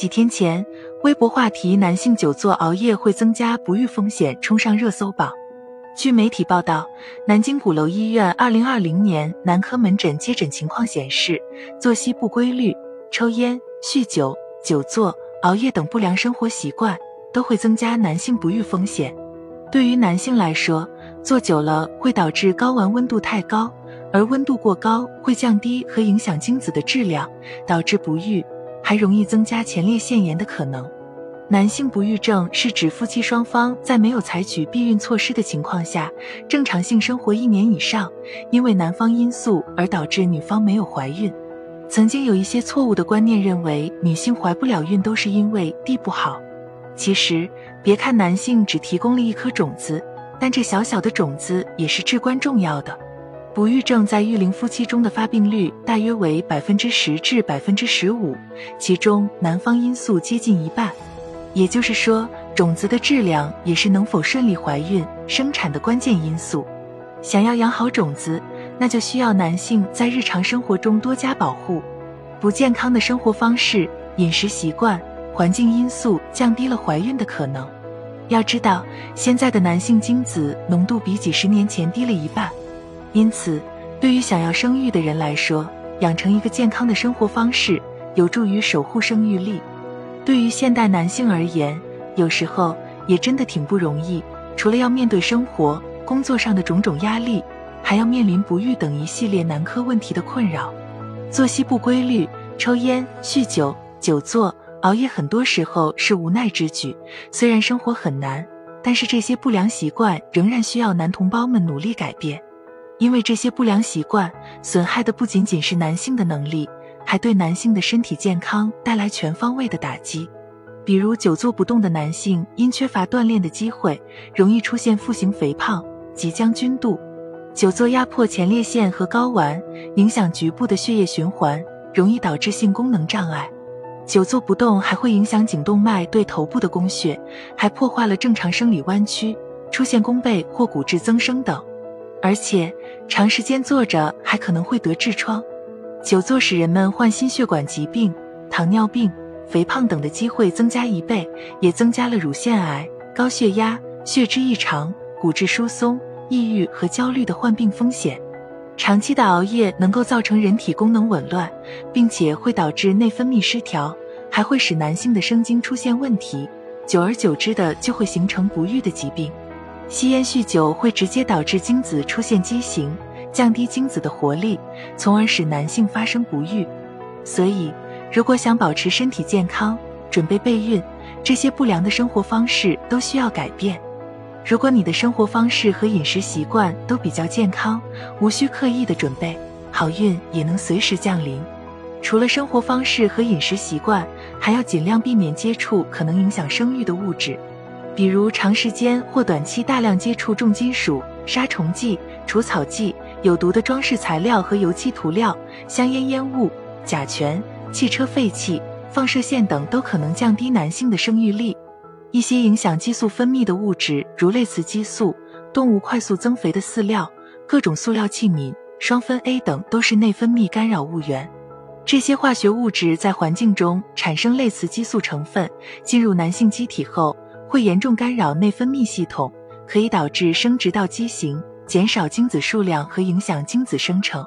几天前，微博话题“男性久坐熬夜会增加不育风险”冲上热搜榜。据媒体报道，南京鼓楼医院2020年男科门诊接诊情况显示，作息不规律、抽烟、酗酒、久坐、熬夜等不良生活习惯都会增加男性不育风险。对于男性来说，坐久了会导致睾丸温度太高，而温度过高会降低和影响精子的质量，导致不育。还容易增加前列腺炎的可能。男性不育症是指夫妻双方在没有采取避孕措施的情况下，正常性生活一年以上，因为男方因素而导致女方没有怀孕。曾经有一些错误的观念认为女性怀不了孕都是因为地不好。其实，别看男性只提供了一颗种子，但这小小的种子也是至关重要的。不育症在育龄夫妻中的发病率大约为百分之十至百分之十五，其中男方因素接近一半。也就是说，种子的质量也是能否顺利怀孕生产的关键因素。想要养好种子，那就需要男性在日常生活中多加保护。不健康的生活方式、饮食习惯、环境因素降低了怀孕的可能。要知道，现在的男性精子浓度比几十年前低了一半。因此，对于想要生育的人来说，养成一个健康的生活方式，有助于守护生育力。对于现代男性而言，有时候也真的挺不容易。除了要面对生活、工作上的种种压力，还要面临不育等一系列男科问题的困扰。作息不规律、抽烟、酗酒、久坐、熬夜，很多时候是无奈之举。虽然生活很难，但是这些不良习惯仍然需要男同胞们努力改变。因为这些不良习惯损害的不仅仅是男性的能力，还对男性的身体健康带来全方位的打击。比如久坐不动的男性，因缺乏锻炼的机会，容易出现腹型肥胖、即将军肚；久坐压迫前列腺和睾丸，影响局部的血液循环，容易导致性功能障碍。久坐不动还会影响颈动脉对头部的供血，还破坏了正常生理弯曲，出现弓背或骨质增生等。而且长时间坐着还可能会得痔疮，久坐使人们患心血管疾病、糖尿病、肥胖等的机会增加一倍，也增加了乳腺癌、高血压、血脂异常、骨质疏松、抑郁和焦虑的患病风险。长期的熬夜能够造成人体功能紊乱，并且会导致内分泌失调，还会使男性的生精出现问题，久而久之的就会形成不育的疾病。吸烟酗酒会直接导致精子出现畸形，降低精子的活力，从而使男性发生不育。所以，如果想保持身体健康、准备备孕，这些不良的生活方式都需要改变。如果你的生活方式和饮食习惯都比较健康，无需刻意的准备，好运也能随时降临。除了生活方式和饮食习惯，还要尽量避免接触可能影响生育的物质。比如长时间或短期大量接触重金属、杀虫剂、除草剂、有毒的装饰材料和油漆涂料、香烟烟雾、甲醛、汽车废气、放射线等，都可能降低男性的生育力。一些影响激素分泌的物质，如类雌激素、动物快速增肥的饲料、各种塑料器皿、双酚 A 等，都是内分泌干扰物源。这些化学物质在环境中产生类雌激素成分，进入男性机体后。会严重干扰内分泌系统，可以导致生殖道畸形，减少精子数量和影响精子生成。